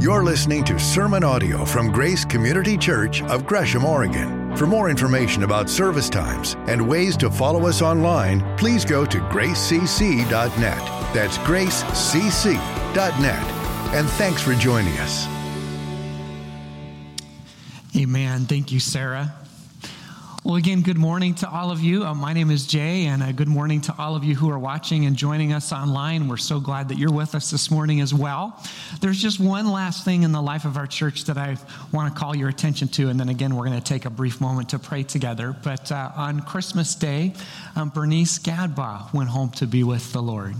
You're listening to sermon audio from Grace Community Church of Gresham, Oregon. For more information about service times and ways to follow us online, please go to gracecc.net. That's gracecc.net. And thanks for joining us. Amen. Thank you, Sarah. Well, again, good morning to all of you. Uh, my name is Jay, and uh, good morning to all of you who are watching and joining us online. We're so glad that you're with us this morning as well. There's just one last thing in the life of our church that I want to call your attention to, and then again, we're going to take a brief moment to pray together. But uh, on Christmas Day, um, Bernice Gadbaugh went home to be with the Lord.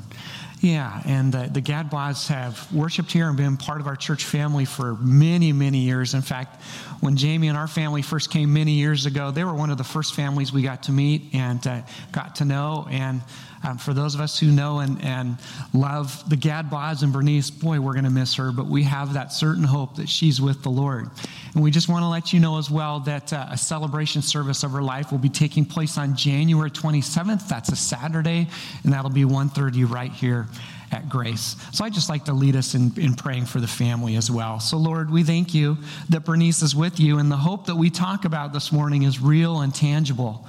Yeah, and uh, the Gadbaughs have worshiped here and been part of our church family for many, many years. In fact, when Jamie and our family first came many years ago, they were one of the first families we got to meet and uh, got to know. And um, for those of us who know and, and love the Gadbaughs and Bernice, boy, we're going to miss her, but we have that certain hope that she's with the Lord. And we just want to let you know as well that uh, a celebration service of her life will be taking place on January 27th. That's a Saturday, and that'll be 1.30 right here at Grace. So I'd just like to lead us in, in praying for the family as well. So, Lord, we thank you that Bernice is with you, and the hope that we talk about this morning is real and tangible.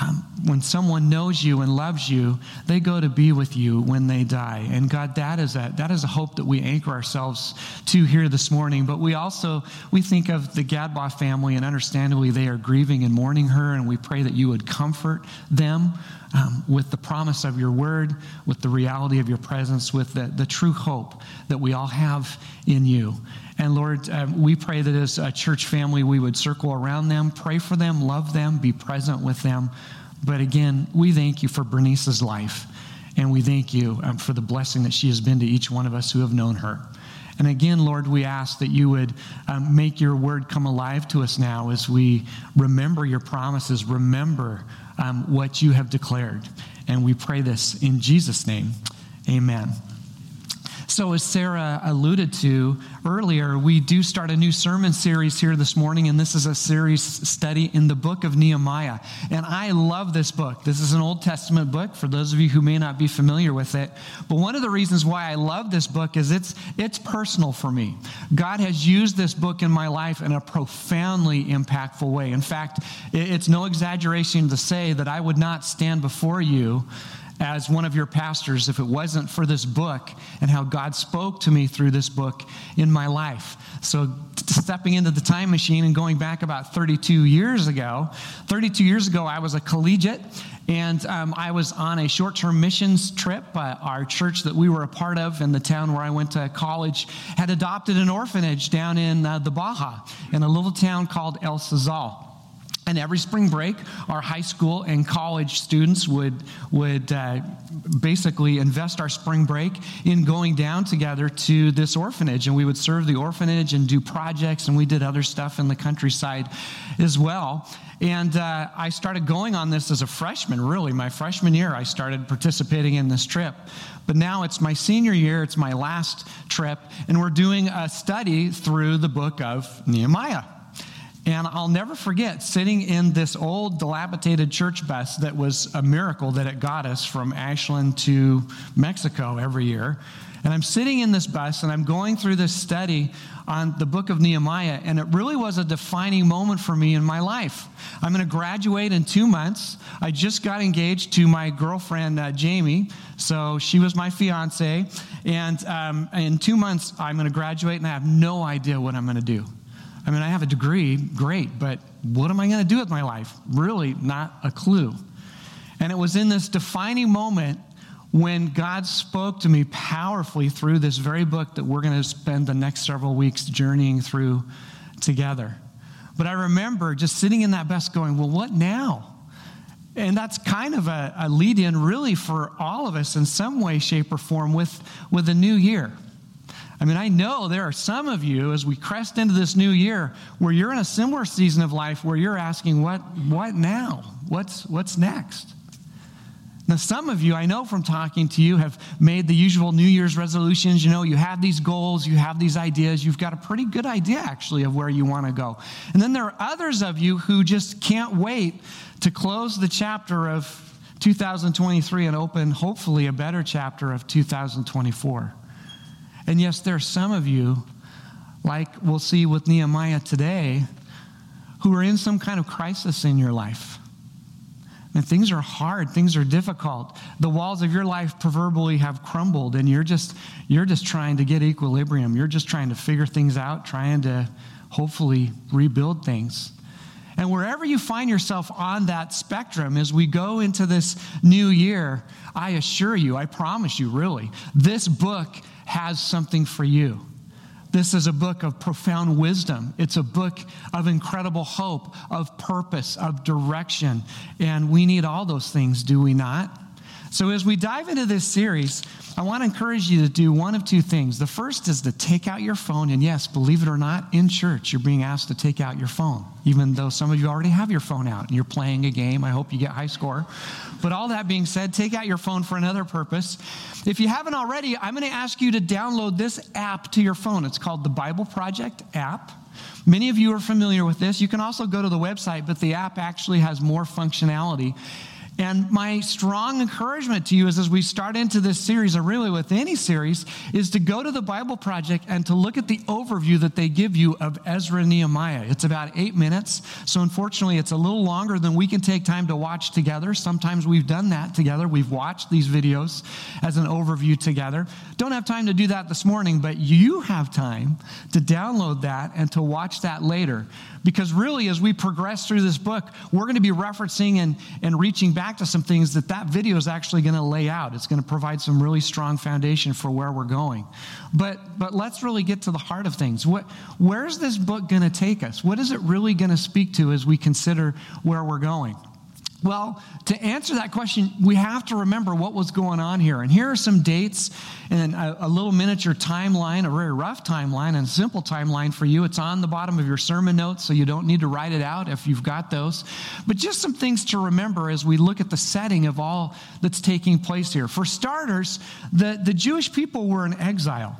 Um, when someone knows you and loves you, they go to be with you when they die. And God, that is a, that is a hope that we anchor ourselves to here this morning. But we also, we think of the Gadbaugh family and understandably they are grieving and mourning her. And we pray that you would comfort them um, with the promise of your word, with the reality of your presence, with the, the true hope that we all have in you. And Lord, uh, we pray that as a church family, we would circle around them, pray for them, love them, be present with them. But again, we thank you for Bernice's life. And we thank you um, for the blessing that she has been to each one of us who have known her. And again, Lord, we ask that you would um, make your word come alive to us now as we remember your promises, remember um, what you have declared. And we pray this in Jesus' name. Amen. So, as Sarah alluded to earlier, we do start a new sermon series here this morning, and this is a series study in the book of Nehemiah. And I love this book. This is an Old Testament book for those of you who may not be familiar with it. But one of the reasons why I love this book is it's, it's personal for me. God has used this book in my life in a profoundly impactful way. In fact, it's no exaggeration to say that I would not stand before you as one of your pastors if it wasn't for this book and how God spoke to me through this book in my life. So, stepping into the time machine and going back about 32 years ago, 32 years ago, I was a collegiate and um, I was on a short term missions trip. Uh, our church that we were a part of in the town where I went to college had adopted an orphanage down in uh, the Baja in a little town called El Sauzal. And every spring break, our high school and college students would, would uh, basically invest our spring break in going down together to this orphanage. And we would serve the orphanage and do projects, and we did other stuff in the countryside as well. And uh, I started going on this as a freshman, really. My freshman year, I started participating in this trip. But now it's my senior year, it's my last trip, and we're doing a study through the book of Nehemiah. And I'll never forget sitting in this old, dilapidated church bus that was a miracle that it got us from Ashland to Mexico every year. And I'm sitting in this bus and I'm going through this study on the book of Nehemiah, and it really was a defining moment for me in my life. I'm going to graduate in two months. I just got engaged to my girlfriend, uh, Jamie, so she was my fiance. And um, in two months, I'm going to graduate, and I have no idea what I'm going to do. I mean, I have a degree, great, but what am I going to do with my life? Really, not a clue. And it was in this defining moment when God spoke to me powerfully through this very book that we're going to spend the next several weeks journeying through together. But I remember just sitting in that bus going, well, what now? And that's kind of a, a lead in, really, for all of us in some way, shape, or form with, with a new year. I mean, I know there are some of you as we crest into this new year where you're in a similar season of life where you're asking, what, what now? What's, what's next? Now, some of you, I know from talking to you, have made the usual New Year's resolutions. You know, you have these goals, you have these ideas, you've got a pretty good idea, actually, of where you want to go. And then there are others of you who just can't wait to close the chapter of 2023 and open, hopefully, a better chapter of 2024. And yes, there are some of you like we'll see with Nehemiah today, who are in some kind of crisis in your life. And things are hard, things are difficult. The walls of your life proverbially have crumbled, and you're just you're just trying to get equilibrium. You're just trying to figure things out, trying to hopefully rebuild things. And wherever you find yourself on that spectrum as we go into this new year, I assure you, I promise you, really, this book has something for you. This is a book of profound wisdom. It's a book of incredible hope, of purpose, of direction. And we need all those things, do we not? So, as we dive into this series, I want to encourage you to do one of two things. The first is to take out your phone, and yes, believe it or not, in church, you're being asked to take out your phone, even though some of you already have your phone out and you're playing a game. I hope you get high score. But all that being said, take out your phone for another purpose. If you haven't already, I'm going to ask you to download this app to your phone. It's called the Bible Project app. Many of you are familiar with this. You can also go to the website, but the app actually has more functionality. And my strong encouragement to you is as we start into this series, or really with any series, is to go to the Bible Project and to look at the overview that they give you of Ezra and Nehemiah. It's about eight minutes. So unfortunately, it's a little longer than we can take time to watch together. Sometimes we've done that together. We've watched these videos as an overview together. Don't have time to do that this morning, but you have time to download that and to watch that later. Because really, as we progress through this book, we're going to be referencing and, and reaching back to some things that that video is actually going to lay out. It's going to provide some really strong foundation for where we're going. But, but let's really get to the heart of things. What, where's this book going to take us? What is it really going to speak to as we consider where we're going? Well, to answer that question, we have to remember what was going on here. And here are some dates and a, a, little miniature timeline, a very rough timeline and a simple timeline for you. It's on the bottom of your sermon notes, so you don't need to write it out if you've got those. But just some things to remember as we look at the setting of all that's taking place here. For starters, the, the Jewish people were in exile.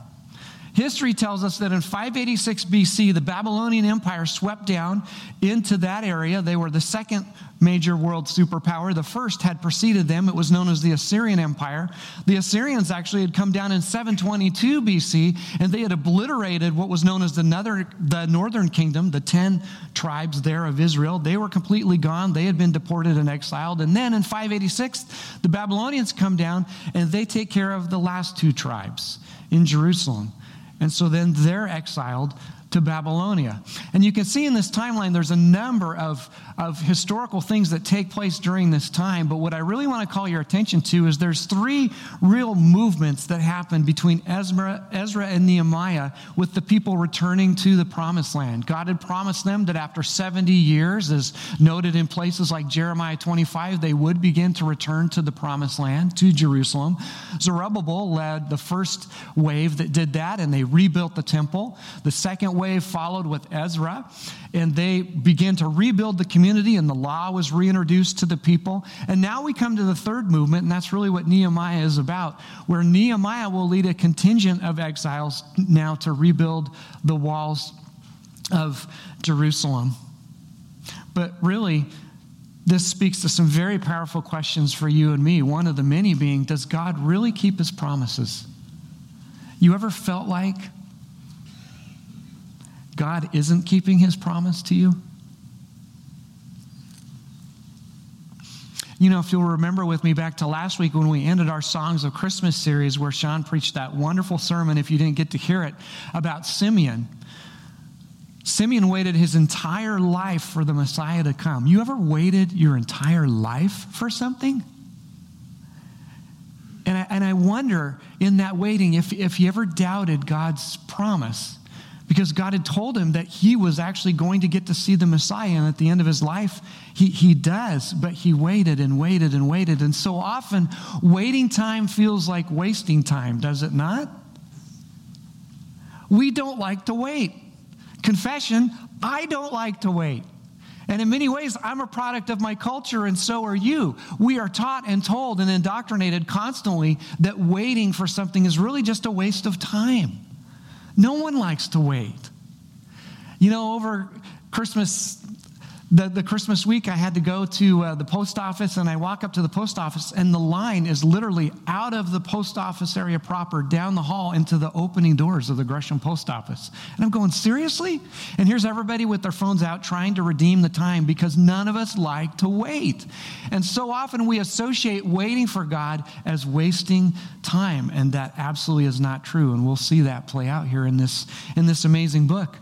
History tells us that in 586 BC, the Babylonian Empire swept down into that area. They were the second major world superpower. The first had preceded them. It was known as the Assyrian Empire. The Assyrians actually had come down in 722 BC, and they had obliterated what was known as the, nether, the northern kingdom, the 10 tribes there of Israel. They were completely gone. They had been deported and exiled. And then in 586, the Babylonians come down, and they take care of the last two tribes in Jerusalem. And so then they're exiled to Babylonia. And you can see in this timeline, there's a number of, of historical things that take place during this time. But what I really want to call your attention to is there's three real movements that happen between Ezra, Ezra and Nehemiah with the people returning to the promised land. God had promised them that after 70 years, as noted in places like Jeremiah 25, they would begin to return to the promised land, to Jerusalem. Zerubbabel led the first wave that did that, and they rebuilt the temple. The second followed with Ezra, and they began to rebuild the community, and the law was reintroduced to the people. And now we come to the third movement, and that's really what Nehemiah is about, where Nehemiah will lead a contingent of exiles now to rebuild the walls of Jerusalem. But really, this speaks to some very powerful questions for you and me. One of the many being Does God really keep his promises? You ever felt like God isn't keeping his promise to you? You know, if you'll remember with me back to last week when we ended our Songs of Christmas series, where Sean preached that wonderful sermon, if you didn't get to hear it, about Simeon. Simeon waited his entire life for the Messiah to come. You ever waited your entire life for something? And I, and I wonder in that waiting if, if you ever doubted God's promise because God had told him that he was actually going to get to see the Messiah. And at the end of his life, he, he does. But he waited and waited and waited. And so often, waiting time feels like wasting time, does it not? We don't like to wait. Confession, I don't like to wait. And in many ways, I'm a product of my culture, and so are you. We are taught and told and indoctrinated constantly that waiting for something is really just a waste of time. No one likes to wait. You know, over Christmas the, the Christmas week, I had to go to uh, the post office, and I walk up to the post office, and the line is literally out of the post office area proper, down the hall into the opening doors of the Gresham post office. And I'm going, seriously? And here's everybody with their phones out trying to redeem the time because none of us like to wait. And so often we associate waiting for God as wasting time, and that absolutely is not true. And we'll see that play out here in this, in this amazing book.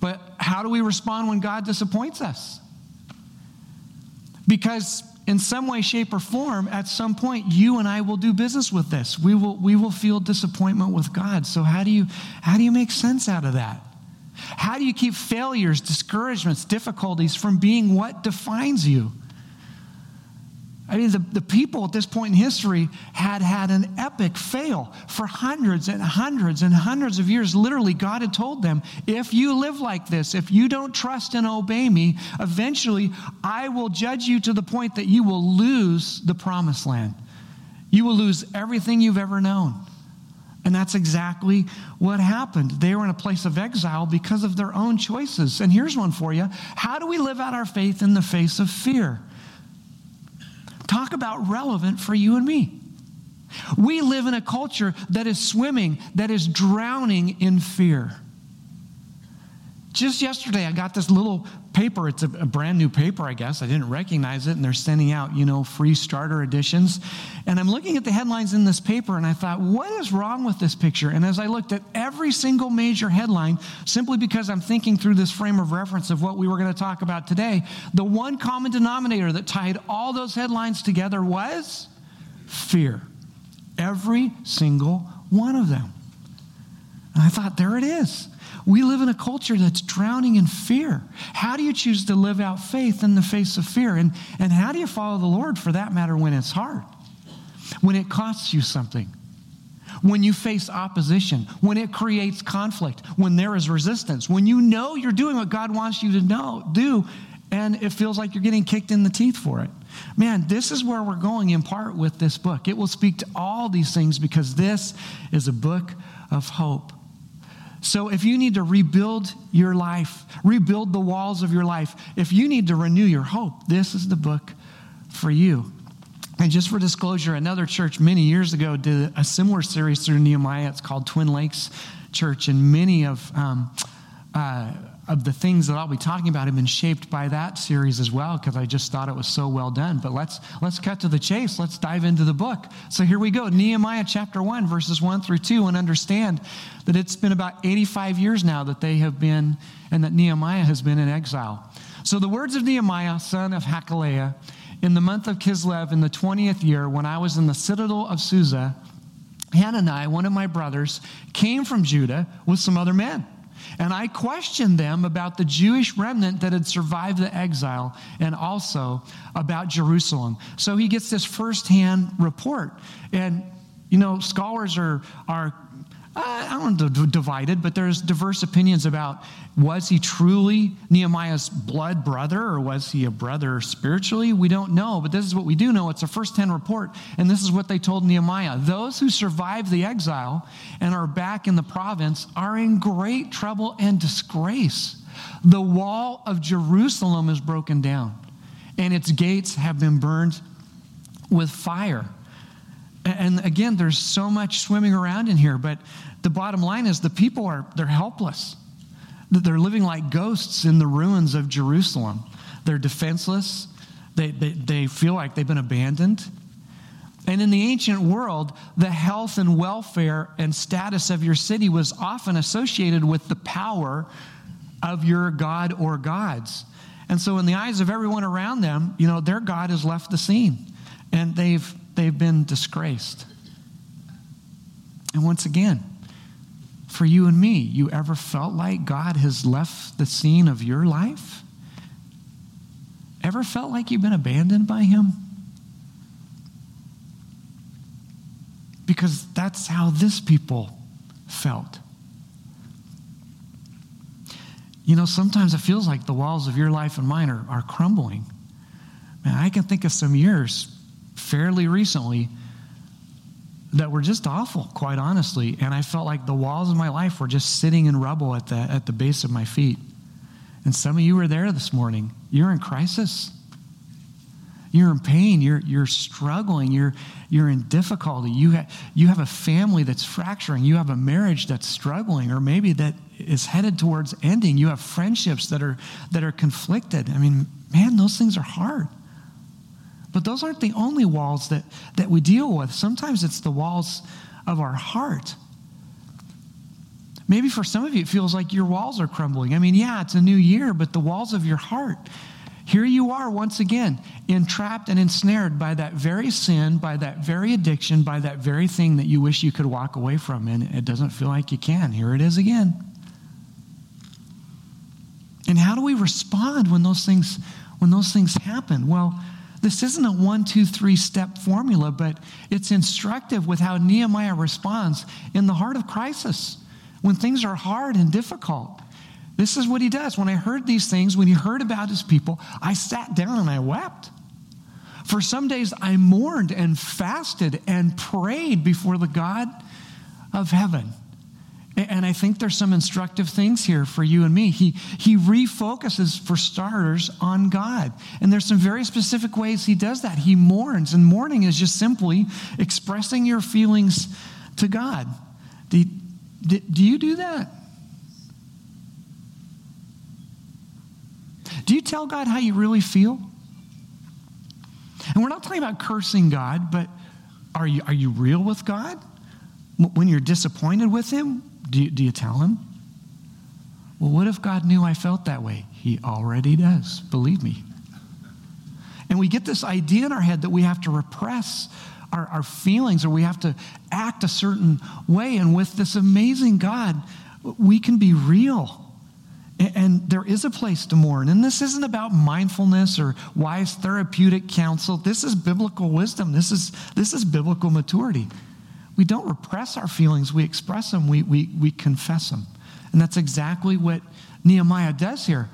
But how do we respond when God disappoints us? Because in some way, shape, or form, at some point, you and I will do business with this. We will, we will feel disappointment with God. So, how do, you, how do you make sense out of that? How do you keep failures, discouragements, difficulties from being what defines you? I mean, the, the people at this point in history had had an epic fail for hundreds and hundreds and hundreds of years. Literally, God had told them, if you live like this, if you don't trust and obey me, eventually I will judge you to the point that you will lose the promised land. You will lose everything you've ever known. And that's exactly what happened. They were in a place of exile because of their own choices. And here's one for you How do we live out our faith in the face of fear? Talk about relevant for you and me. We live in a culture that is swimming, that is drowning in fear. Just yesterday, I got this little paper. It's a, a, brand new paper, I guess. I didn't recognize it, and they're sending out, you know, free starter editions. And I'm looking at the headlines in this paper, and I thought, what is wrong with this picture? And as I looked at every single major headline, simply because I'm thinking through this frame of reference of what we were going to talk about today, the one common denominator that tied all those headlines together was fear. Every single one of them. And I thought, there it is. We live in a culture that's drowning in fear. How do you choose to live out faith in the face of fear? And, and how do you follow the Lord for that matter when it's hard? When it costs you something? When you face opposition? When it creates conflict? When there is resistance? When you know you're doing what God wants you to know, do, and it feels like you're getting kicked in the teeth for it? Man, this is where we're going in part with this book. It will speak to all these things because this is a book of hope. So, if you need to rebuild your life, rebuild the walls of your life, if you need to renew your hope, this is the book for you. And just for disclosure, another church many years ago did a similar series through Nehemiah. It's called Twin Lakes Church, and many of um, uh, of the things that I'll be talking about have been shaped by that series as well because I just thought it was so well done. But let's let's cut to the chase. Let's dive into the book. So here we go. Nehemiah chapter 1 verses 1 through 2 and understand that it's been about 85 years now that they have been and that Nehemiah has been in exile. So the words of Nehemiah son of Hachaliah in the month of Kislev in the 20th year when I was in the citadel of Susa Hanani, one of my brothers, came from Judah with some other men. And I questioned them about the Jewish remnant that had survived the exile and also about Jerusalem. So he gets this firsthand report. And, you know, scholars are, are Uh, I don't know, divided, but there's diverse opinions about was he truly Nehemiah's blood brother or was he a brother spiritually? We don't know, but this is what we do know. It's a first hand report, and this is what they told Nehemiah. Those who survived the exile and are back in the province are in great trouble and disgrace. The wall of Jerusalem is broken down, and its gates have been burned with fire. And again, there's so much swimming around in here, but the bottom line is the people are they're helpless. They're living like ghosts in the ruins of Jerusalem. They're defenseless. They, they, they feel like they've been abandoned. And in the ancient world, the health and welfare and status of your city was often associated with the power of your god or gods. And so, in the eyes of everyone around them, you know, their God has left the scene and they've they've been disgraced. And once again, for you and me, you ever felt like God has left the scene of your life? Ever felt like you've been abandoned by Him? Because that's how this people felt. You know, sometimes it feels like the walls of your life and mine are, are crumbling. Man, I can think of some years fairly recently that were just awful, quite honestly. And I felt like the walls of my life were just sitting in rubble at the, at the base of my feet. And some of you are there this morning. You're in crisis. You're in pain. You're, you're struggling. You're, you're in difficulty. You, ha- you have a family that's fracturing. You have a marriage that's struggling, or maybe that is headed towards ending. You have friendships that are, that are conflicted. I mean, man, those things are hard. But those aren't the only walls that, that we deal with. Sometimes it's the walls of our heart. Maybe for some of you, it feels like your walls are crumbling. I mean, yeah, it's a new year, but the walls of your heart here you are once again, entrapped and ensnared by that very sin, by that very addiction, by that very thing that you wish you could walk away from, and it doesn't feel like you can. Here it is again. And how do we respond when those things when those things happen? Well, this isn't a one, two, three step formula, but it's instructive with how Nehemiah responds in the heart of crisis when things are hard and difficult. This is what he does. When I heard these things, when he heard about his people, I sat down and I wept. For some days I mourned and fasted and prayed before the God of heaven. And I think there's some instructive things here for you and me. He, he refocuses, for starters, on God. And there's some very specific ways he does that. He mourns, and mourning is just simply expressing your feelings to God. Do, do, do you do that? Do you tell God how you really feel? And we're not talking about cursing God, but are you, are you real with God? When you're disappointed with Him, do you, do you tell Him? Well, what if God knew I felt that way? He already does, believe me. And we get this idea in our head that we have to repress our, our feelings or we have to act a certain way. And with this amazing God, we can be real. And there is a place to mourn. And this isn't about mindfulness or wise therapeutic counsel. This is biblical wisdom. This is, this is biblical maturity. We don't repress our feelings, we express them, we, we, we confess them. And that's exactly what Nehemiah does here.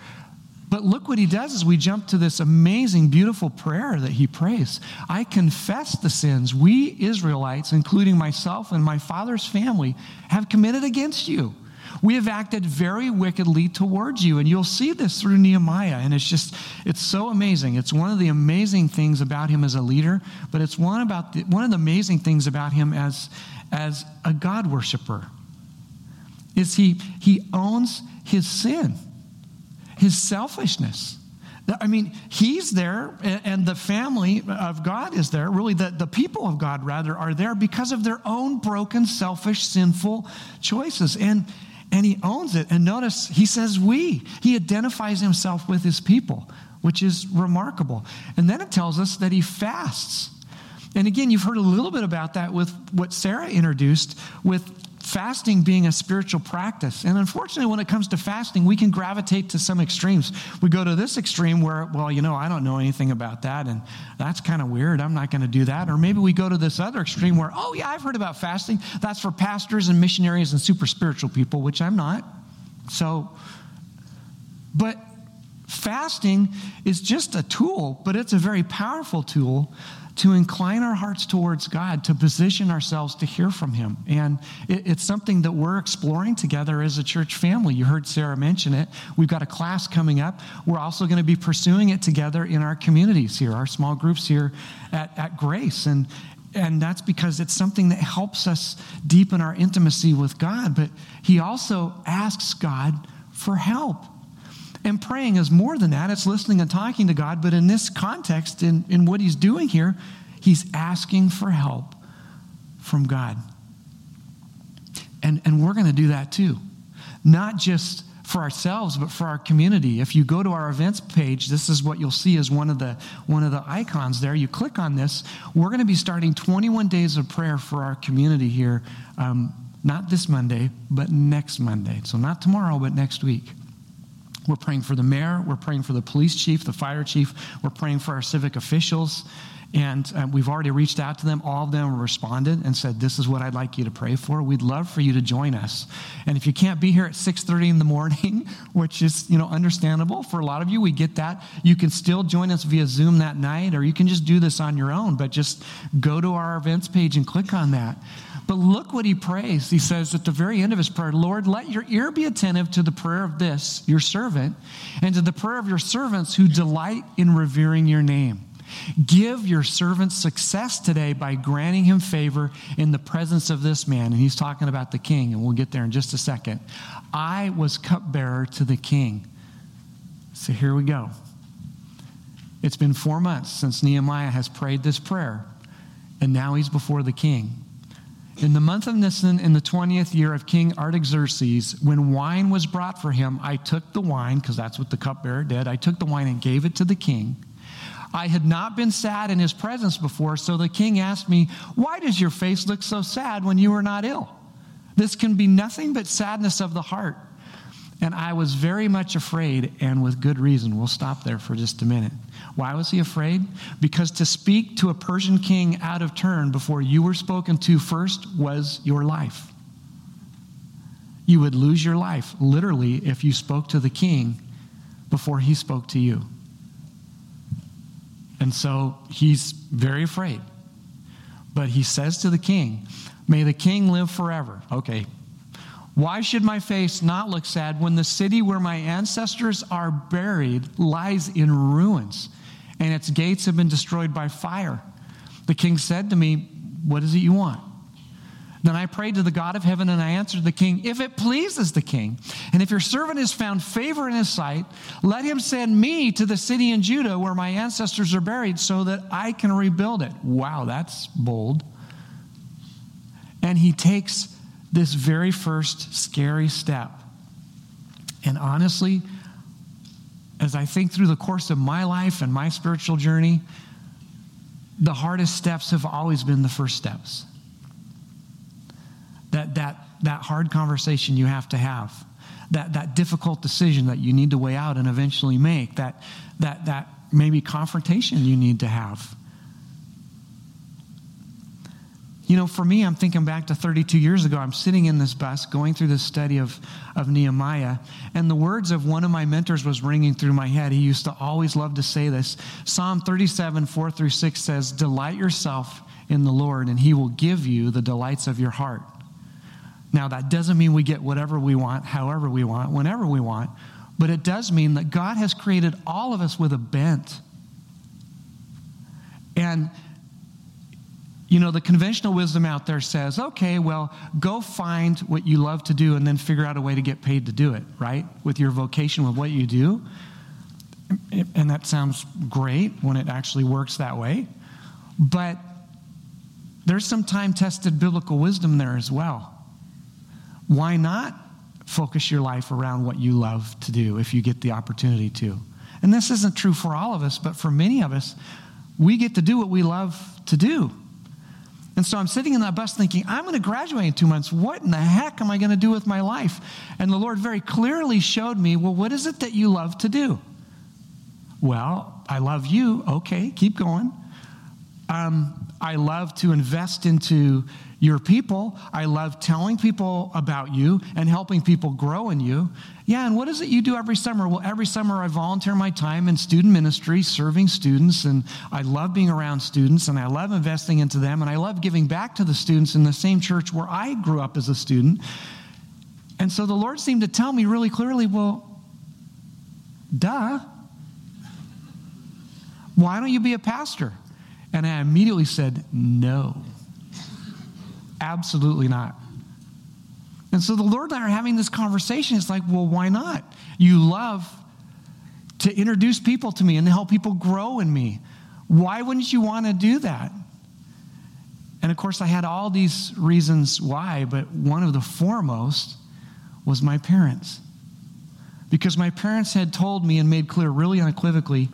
But look what he does as we jump to this amazing, beautiful prayer that he prays. I confess the sins we Israelites, including myself and my father's family, have committed against you. We have acted very wickedly towards you. And you'll see this through Nehemiah. And it's just, it's so amazing. It's one of the amazing things about him as a leader, but it's one, about the, one of the amazing things about him as, as a God worshiper. Is he, he owns his sin, his selfishness. I mean, he's there, and the family of God is there. Really, the, the people of God, rather, are there because of their own broken, selfish, sinful choices. And, and he owns it. And notice he says we. He identifies himself with his people, which is remarkable. And then it tells us that he fasts. And again, you've heard a little bit about that with what Sarah introduced with fasting being a spiritual practice. And unfortunately, when it comes to fasting, we can gravitate to some extremes. We go to this extreme where, well, you know, I don't know anything about that, and that's kind of weird. I'm not going to do that. Or maybe we go to this other extreme where, oh, yeah, I've heard about fasting. That's for pastors and missionaries and super spiritual people, which I'm not. So, but fasting is just a tool, but it's a very powerful tool to incline our hearts towards God, to position ourselves to hear from Him. And it, it's something that we're exploring together as a church family. You heard Sarah mention it. We've got a class coming up. We're also going to be pursuing it together in our communities here, our small groups here at, at Grace. And, and that's because it's something that helps us deepen our intimacy with God. But He also asks God for help. And praying is more than that. It's listening and talking to God. But in this context, in, in what he's doing here, he's asking for help from God. And, and we're going to do that too. Not just for ourselves, but for our community. If you go to our events page, this is what you'll see as one of the one of the icons there. You click on this. We're going to be starting 21 days of prayer for our community here. Um, not this Monday, but next Monday. So not tomorrow, but next week. We're praying for the mayor. We're praying for the police chief, the fire chief. We're praying for our civic officials. And uh, we've already reached out to them. All of them responded and said, "This is what I'd like you to pray for. We'd love for you to join us." And if you can't be here at 6:30 in the morning, which is you know understandable for a lot of you, we get that. You can still join us via Zoom that night, or you can just do this on your own. But just go to our events page and click on that. But look what he prays. He says at the very end of his prayer, Lord, let your ear be attentive to the prayer of this, your servant, and to the prayer of your servants who delight in revering your name. Give your servant success today by granting him favor in the presence of this man. And he's talking about the king, and we'll get there in just a second. I was cupbearer to the king. So here we go. It's been four months since Nehemiah has prayed this prayer, and now he's before the king. In the month of Nisan, in the 20th year of King Artaxerxes, when wine was brought for him, I took the wine, because that's what the cupbearer did. I took the wine and gave it to the king. I had not been sad in his presence before, so the king asked me, Why does your face look so sad when you are not ill? This can be nothing but sadness of the heart. And I was very much afraid, and with good reason. We'll stop there for just a minute. Why was he afraid? Because to speak to a Persian king out of turn before you were spoken to first was your life. You would lose your life, literally, if you spoke to the king before he spoke to you. And so he's very afraid. But he says to the king, May the king live forever. Okay. Why should my face not look sad when the city where my ancestors are buried lies in ruins and its gates have been destroyed by fire? The king said to me, What is it you want? Then I prayed to the God of heaven and I answered the king, If it pleases the king, and if your servant has found favor in his sight, let him send me to the city in Judah where my ancestors are buried so that I can rebuild it. Wow, that's bold. And he takes this very first scary step. And honestly, as I think through the course of my life and my spiritual journey, the hardest steps have always been the first steps that, that, that hard conversation you have to have, that, that difficult decision that you need to weigh out and eventually make, that, that, that maybe confrontation you need to have. You know, for me, I'm thinking back to 32 years ago. I'm sitting in this bus going through this study of, of Nehemiah, and the words of one of my mentors was ringing through my head. He used to always love to say this. Psalm 37, 4 through 6 says, Delight yourself in the Lord, and he will give you the delights of your heart. Now, that doesn't mean we get whatever we want, however we want, whenever we want, but it does mean that God has created all of us with a bent. And, you know, the conventional wisdom out there says, okay, well, go find what you love to do and then figure out a way to get paid to do it, right? With your vocation, with what you do. And that sounds great when it actually works that way. But there's some time tested biblical wisdom there as well. Why not focus your life around what you love to do if you get the opportunity to? And this isn't true for all of us, but for many of us, we get to do what we love to do. And so I'm sitting in that bus thinking, I'm going to graduate in two months. What in the heck am I going to do with my life? And the Lord very clearly showed me, well, what is it that you love to do? Well, I love you. Okay, keep going. Um, I love to invest into your people. I love telling people about you and helping people grow in you. Yeah, and what is it you do every summer? Well, every summer I volunteer my time in student ministry, serving students, and I love being around students, and I love investing into them, and I love giving back to the students in the same church where I grew up as a student. And so the Lord seemed to tell me really clearly, well, duh. Why don't you be a pastor? And I immediately said, no. Absolutely not. And so the Lord and I are having this conversation. It's like, well, why not? You love to introduce people to me and to help people grow in me. Why wouldn't you want to do that? And of course, I had all these reasons why, but one of the foremost was my parents. Because my parents had told me and made clear really unequivocally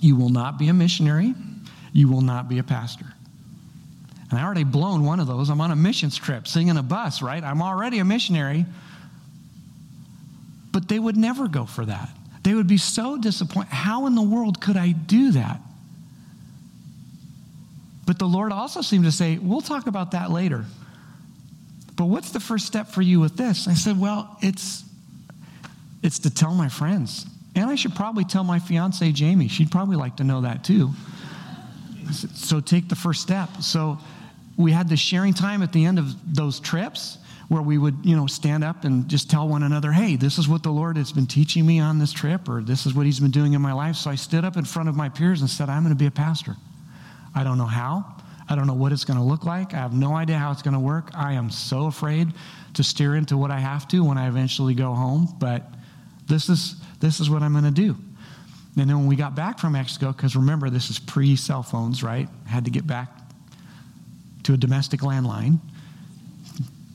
you will not be a missionary, you will not be a pastor. And I already blown one of those. I'm on a missions trip, singing a bus, right? I'm already a missionary. But they would never go for that. They would be so disappointed. How in the world could I do that? But the Lord also seemed to say, We'll talk about that later. But what's the first step for you with this? I said, Well, it's, it's to tell my friends. And I should probably tell my fiance, Jamie. She'd probably like to know that too. So take the first step. So we had the sharing time at the end of those trips where we would, you know, stand up and just tell one another, hey, this is what the Lord has been teaching me on this trip, or this is what He's been doing in my life. So I stood up in front of my peers and said, I'm going to be a pastor. I don't know how. I don't know what it's going to look like. I have no idea how it's going to work. I am so afraid to steer into what I have to when I eventually go home, but this is, this is what I'm going to do. And then when we got back from Mexico, because remember, this is pre cell phones, right? Had to get back to a domestic landline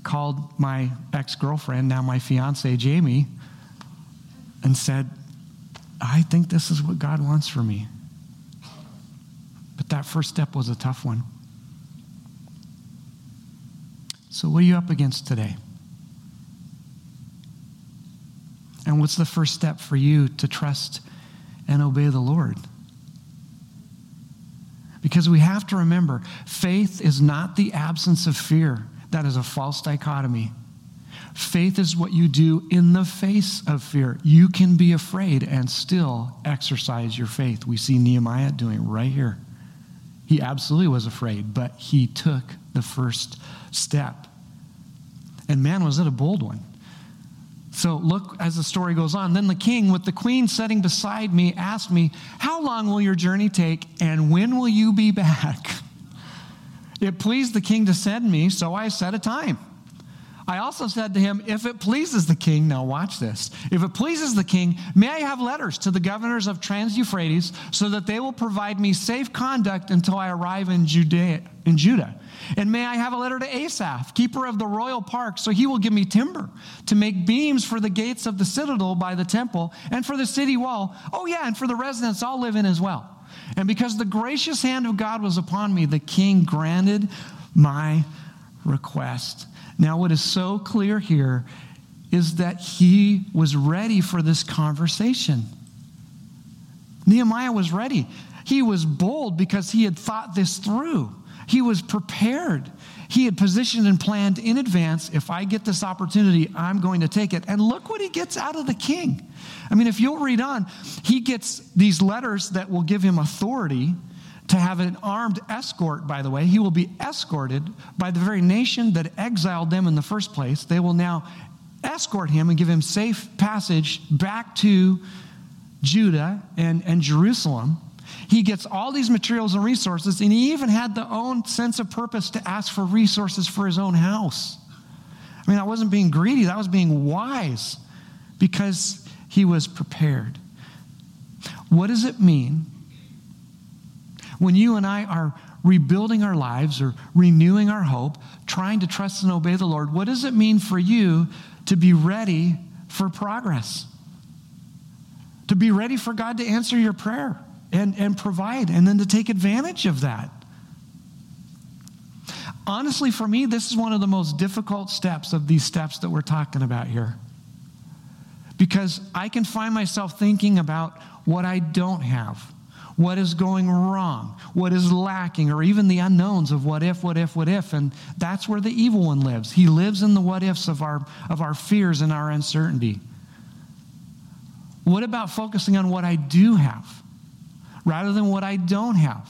called my ex girlfriend, now my fiance, Jamie, and said, I think this is what God wants for me. But that first step was a tough one. So, what are you up against today? And what's the first step for you to trust and obey the Lord? Because we have to remember faith is not the absence of fear. That is a false dichotomy. Faith is what you do in the face of fear. You can be afraid and still exercise your faith. We see Nehemiah doing right here. He absolutely was afraid, but he took the first step. And man, was it a bold one. So look as the story goes on. Then the king, with the queen sitting beside me, asked me, How long will your journey take, and when will you be back? It pleased the king to send me, so I set a time. I also said to him, If it pleases the king, now watch this. If it pleases the king, may I have letters to the governors of Trans Euphrates so that they will provide me safe conduct until I arrive in Judea, in Judah. And may I have a letter to Asaph, keeper of the royal park, so he will give me timber to make beams for the gates of the citadel by the temple and for the city wall. Oh, yeah, and for the residence I'll live in as well. And because the gracious hand of God was upon me, the king granted my request. Now, what is so clear here is that he was ready for this conversation. Nehemiah was ready. He was bold because he had thought this through. He was prepared. He had positioned and planned in advance if I get this opportunity, I'm going to take it. And look what he gets out of the king. I mean, if you'll read on, he gets these letters that will give him authority to have an armed escort, by the way. He will be escorted by the very nation that exiled them in the first place. They will now escort him and give him safe passage back to Judah and, and Jerusalem. He gets all these materials and resources, and he even had the own sense of purpose to ask for resources for his own house. I mean, I wasn't being greedy, that was being wise because he was prepared. What does it mean when you and I are rebuilding our lives or renewing our hope, trying to trust and obey the Lord? What does it mean for you to be ready for progress? To be ready for God to answer your prayer? and, and provide, and then to take advantage of that. Honestly, for me, this is one of the most difficult steps of these steps that we're talking about here. Because I can find myself thinking about what I don't have, what is going wrong, what is lacking, or even the unknowns of what if, what if, what if. And that's where the evil one lives. He lives in the what ifs of our, of our fears and our uncertainty. What about focusing on what I do have? rather than what I don't have.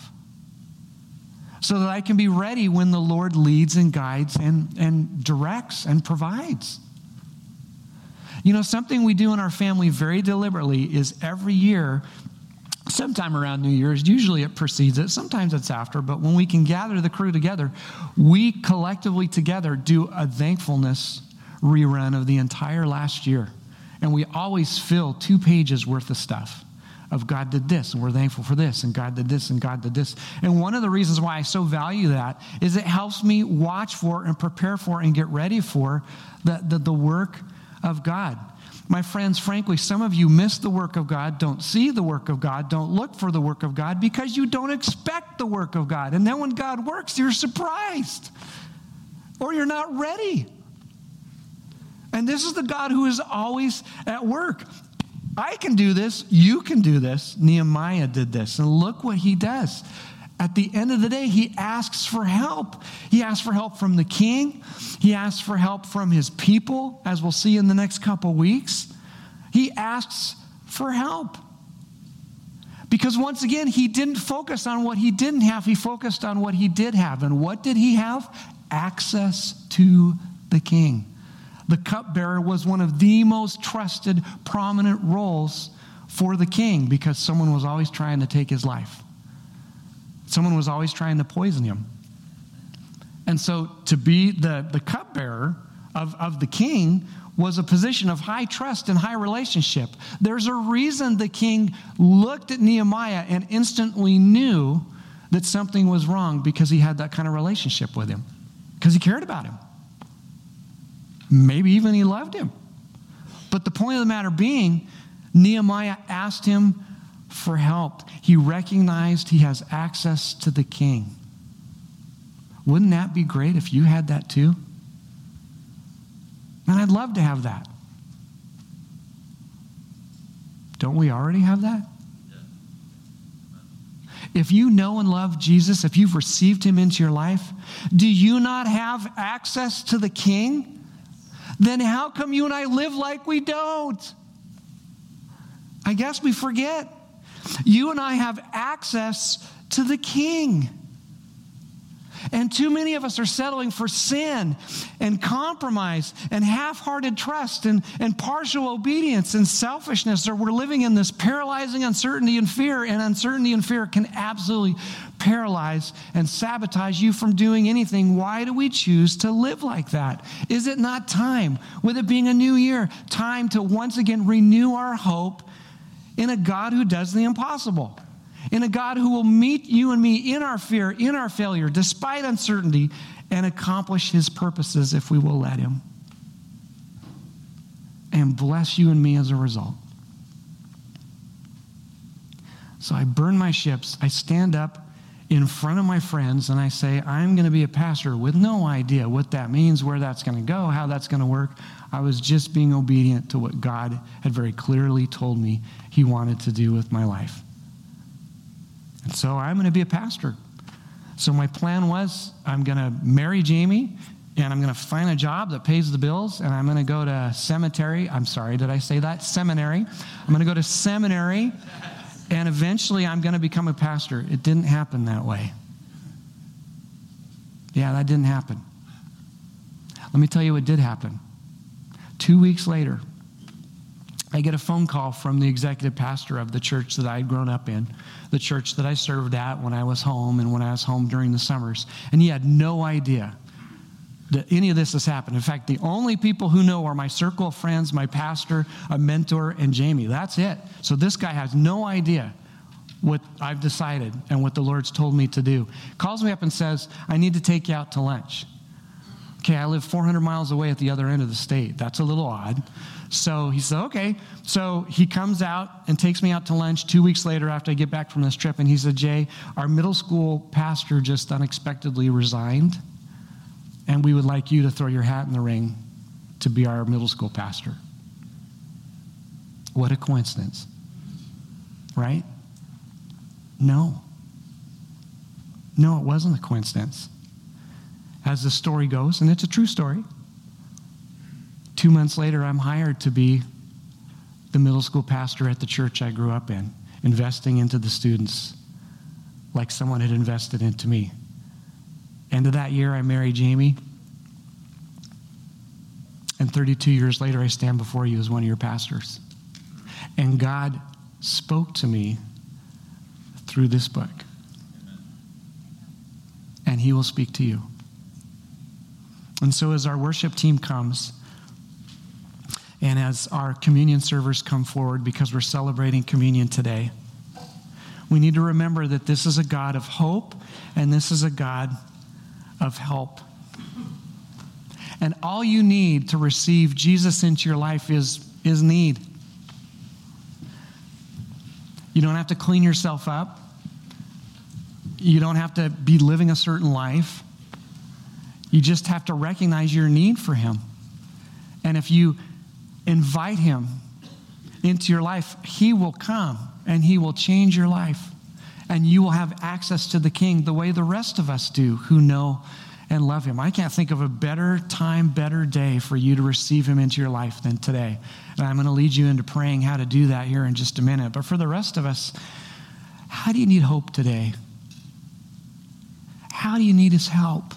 So that I can be ready when the Lord leads and guides and, and directs and provides. You know, something we do in our family very deliberately is every year, sometime around New Year's, usually it precedes it, sometimes it's after, but when we can gather the crew together, we collectively together do a thankfulness rerun of the entire last year. And we always fill two pages worth of stuff of God did this, and we're thankful for this, and God did this, and God did this. And one of the reasons why I so value that is it helps me watch for and prepare for and get ready for the, the, the work of God. My friends, frankly, some of you miss the work of God, don't see the work of God, don't look for the work of God because you don't expect the work of God. And then when God works, you're surprised or you're not ready. And this is the God who is always at work. I can do this. You can do this. Nehemiah did this. And look what he does. At the end of the day, he asks for help. He asks for help from the king. He asks for help from his people, as we'll see in the next couple weeks. He asks for help. Because once again, he didn't focus on what he didn't have, he focused on what he did have. And what did he have? Access to the king. The cupbearer was one of the most trusted, prominent roles for the king because someone was always trying to take his life. Someone was always trying to poison him. And so to be the, the cupbearer of, of the king was a position of high trust and high relationship. There's a reason the king looked at Nehemiah and instantly knew that something was wrong because he had that kind of relationship with him, because he cared about him. Maybe even he loved him. But the point of the matter being, Nehemiah asked him for help. He recognized he has access to the king. Wouldn't that be great if you had that too? And I'd love to have that. Don't we already have that? If you know and love Jesus, if you've received him into your life, do you not have access to the King? Then how come you and I live like we don't? I guess we forget. You and I have access to the King. And too many of us are settling for sin and compromise and half hearted trust and, and partial obedience and selfishness, or we're living in this paralyzing uncertainty and fear. And uncertainty and fear can absolutely paralyze and sabotage you from doing anything. Why do we choose to live like that? Is it not time, with it being a new year, time to once again renew our hope in a God who does the impossible? in a God who will meet you and me in our fear, in our failure, despite uncertainty, and accomplish his purposes if we will let him. And bless you and me as a result. So I burn my ships. I stand up in front of my friends and I say, I'm going to be a pastor with no idea what that means, where that's going to go, how that's going to work. I was just being obedient to what God had very clearly told me He wanted to do with my life. And so I'm going to be a pastor. So my plan was I'm going to marry Jamie and I'm going to find a job that pays the bills and I'm going to go to cemetery. I'm sorry, did I say that? Seminary. I'm going to go to seminary and eventually I'm going to become a pastor. It didn't happen that way. Yeah, that didn't happen. Let me tell you what did happen. Two weeks later, I get a phone call from the executive pastor of the church that I had grown up in, the church that I served at when I was home and when I was home during the summers. And he had no idea that any of this has happened. In fact, the only people who know are my circle of friends, my pastor, a mentor, and Jamie. That's it. So this guy has no idea what I've decided and what the Lord's told me to do. Calls me up and says, I need to take you out to lunch. Okay, I live 400 miles away at the other end of the state. That's a little odd. So he said, okay. So he comes out and takes me out to lunch two weeks later after I get back from this trip. And he said, Jay, our middle school pastor just unexpectedly resigned. And we would like you to throw your hat in the ring to be our middle school pastor. What a coincidence, right? No. No, it wasn't a coincidence. As the story goes, and it's a true story, Two months later, I'm hired to be the middle school pastor at the church I grew up in, investing into the students like someone had invested into me. End of that year, I marry Jamie. And 32 years later, I stand before you as one of your pastors. And God spoke to me through this book. And He will speak to you. And so, as our worship team comes, and as our communion servers come forward, because we're celebrating communion today, we need to remember that this is a God of hope and this is a God of help. And all you need to receive Jesus into your life is, is need. You don't have to clean yourself up. You don't have to be living a certain life. You just have to recognize your need for Him. And if you invite him into your life, he will come and he will change your life. And you will have access to the king the way the rest of us do who know and love him. I can't think of a better time, better day for you to receive him into your life than today. And I'm going to lead you into praying how to do that here in just a minute. But for the rest of us, How do you need hope today? How do you need his help?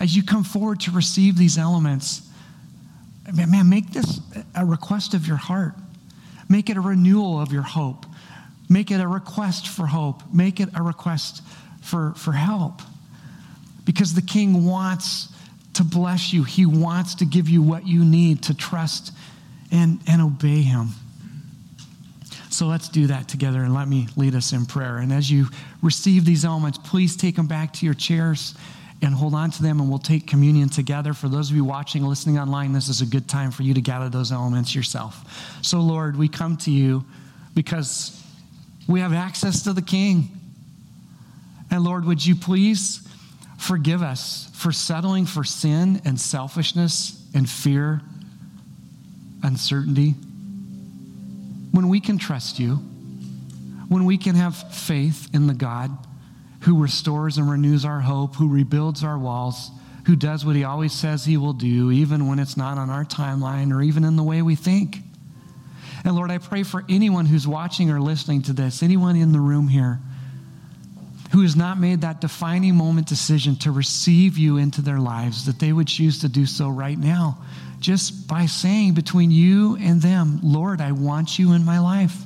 As you come forward to receive these elements, man, make this a request of your heart. Make it a renewal of your hope. Make it a request for hope. Make it a request for, for help. Because the king wants to bless you, he wants to give you what you need to trust and, and obey him. So let's do that together and let me lead us in prayer. And as you receive these elements, please take them back to your chairs and hold on to them, and we'll take communion together. For those of you watching, listening online, this is a good time for you to gather those elements yourself. So, Lord, we come to you because we have access to the King. And Lord, would you please forgive us for settling for sin and selfishness and fear, uncertainty? When we can trust you, when we can have faith in the God who restores and renews our hope, who rebuilds our walls, who does what he always says he will do, even when it's not on our timeline or even in the way we think. And Lord, I pray for anyone who's watching or listening to this, anyone in the room here who has not made that defining moment decision to receive you into their lives, that they would choose to do so right now, just by saying between you and them, Lord, I want you in my life.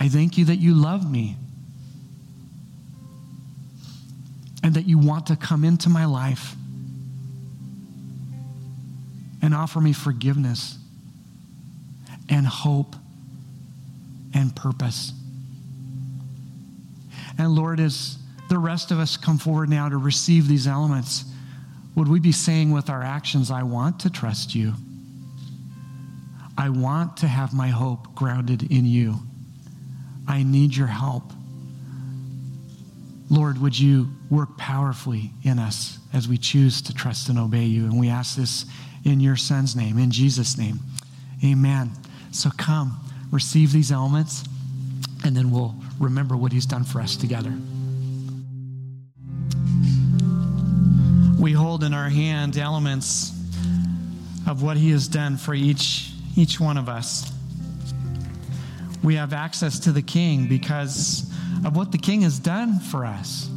I thank you that you love me and that you want to come into my life and offer me forgiveness and hope and purpose. And Lord, as the rest of us come forward now to receive these elements, would we be saying with our actions, I want to trust you? I want to have my hope grounded in you. I need your help. Lord, would you work powerfully in us as we choose to trust and obey you? And we ask this in your Son's name, in Jesus' name. Amen. So come, receive these elements, and then we'll remember what he's done for us together. We hold in our hand elements of what he has done for each, each one of us. We have access to the king because of what the king has done for us.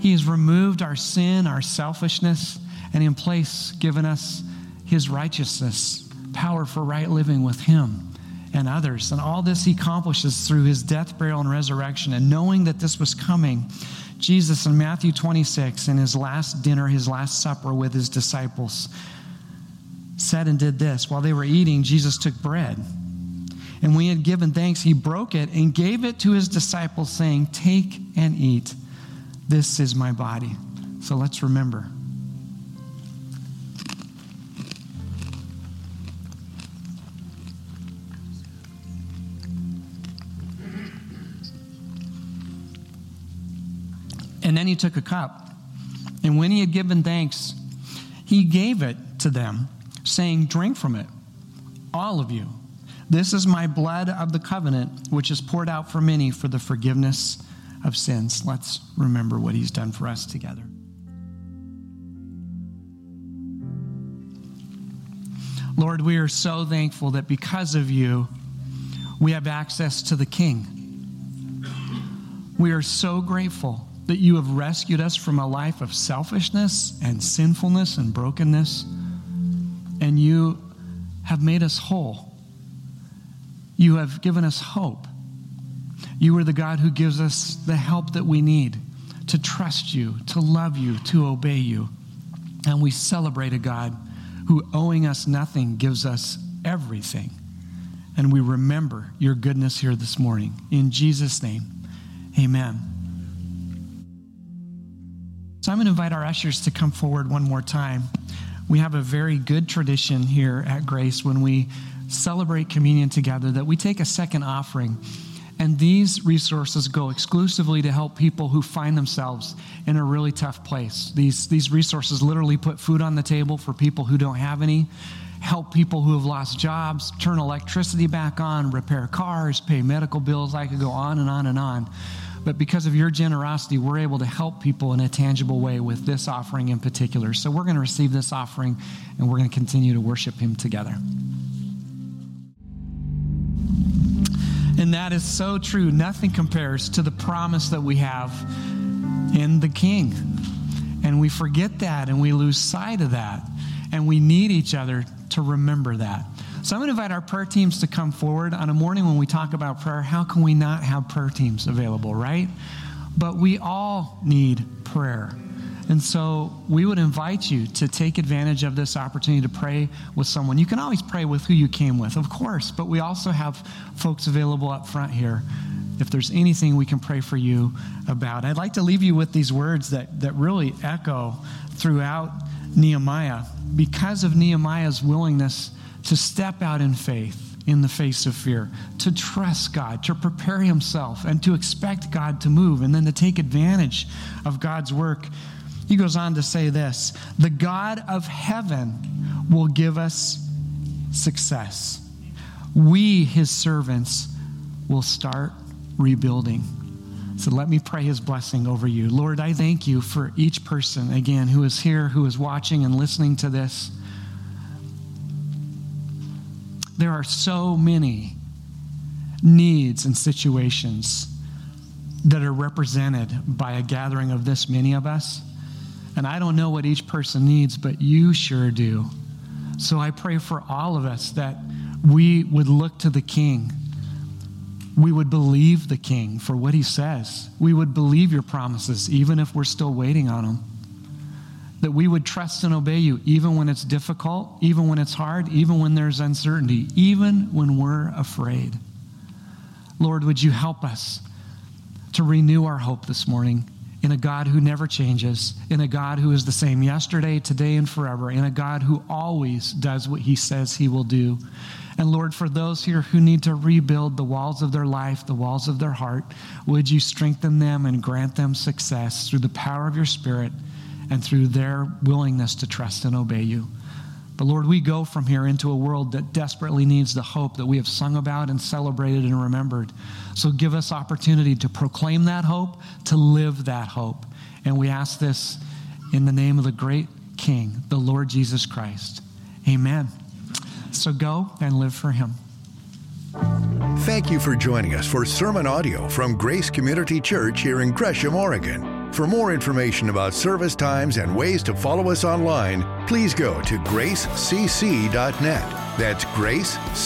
He has removed our sin, our selfishness, and in place given us his righteousness, power for right living with him and others. And all this he accomplishes through his death, burial, and resurrection. And knowing that this was coming, Jesus in Matthew 26, in his last dinner, his last supper with his disciples, said and did this. While they were eating, Jesus took bread. And when he had given thanks, he broke it and gave it to his disciples, saying, Take and eat. This is my body. So let's remember. And then he took a cup. And when he had given thanks, he gave it to them, saying, Drink from it, all of you. This is my blood of the covenant, which is poured out for many for the forgiveness of sins. Let's remember what he's done for us together. Lord, we are so thankful that because of you, we have access to the King. We are so grateful that you have rescued us from a life of selfishness and sinfulness and brokenness, and you have made us whole. You have given us hope. You are the God who gives us the help that we need to trust you, to love you, to obey you. And we celebrate a God who, owing us nothing, gives us everything. And we remember your goodness here this morning. In Jesus' name, amen. So I'm going to invite our ushers to come forward one more time. We have a very good tradition here at Grace when we celebrate communion together that we take a second offering. And these resources go exclusively to help people who find themselves in a really tough place. These, these resources literally put food on the table for people who don't have any, help people who have lost jobs, turn electricity back on, repair cars, pay medical bills. I could go on and on and on. But because of your generosity, we're able to help people in a tangible way with this offering in particular. So we're going to receive this offering and we're going to continue to worship Him together. And that is so true. Nothing compares to the promise that we have in the King. And we forget that and we lose sight of that. And we need each other to remember that. So I'm going to invite our prayer teams to come forward on a morning when we talk about prayer. How can we not have prayer teams available, right? But we all need prayer. And so we would invite you to take advantage of this opportunity to pray with someone. You can always pray with who you came with, of course, but we also have folks available up front here if there's anything we can pray for you about. I'd like to leave you with these words that, that really echo throughout Nehemiah because of Nehemiah's willingness to step out in faith in the face of fear, to trust God, to prepare himself, and to expect God to move, and then to take advantage of God's work. He goes on to say this The God of heaven will give us success. We, his servants, will start rebuilding. So let me pray his blessing over you. Lord, I thank you for each person, again, who is here, who is watching and listening to this. There are so many needs and situations that are represented by a gathering of this many of us. And I don't know what each person needs, but you sure do. So I pray for all of us that we would look to the King we would believe the King for what he says. We would believe your promises, even if we're still waiting on them. That we would trust and obey you, even when it's difficult, even when it's hard, even when there's uncertainty, even when we're afraid. Lord, would you help us to renew our hope this morning in a God who never changes, in a God who is the same yesterday, today, and forever, in a God who always does what he says he will do. And Lord, for those here who need to rebuild the walls of their life, the walls of their heart, would you strengthen them and grant them success through the power of your Spirit and through their willingness to trust and obey you. But Lord, we go from here into a world that desperately needs the hope that we have sung about and celebrated and remembered. So give us opportunity to proclaim that hope, to live that hope. And we ask this in the name of the great King, the Lord Jesus Christ. Amen. So go and live for Him. Thank you for joining us for sermon audio from Grace Community Church here in Gresham, Oregon. For more information about service times and ways to follow us online, please go to gracecc.net. That's gracecc.net.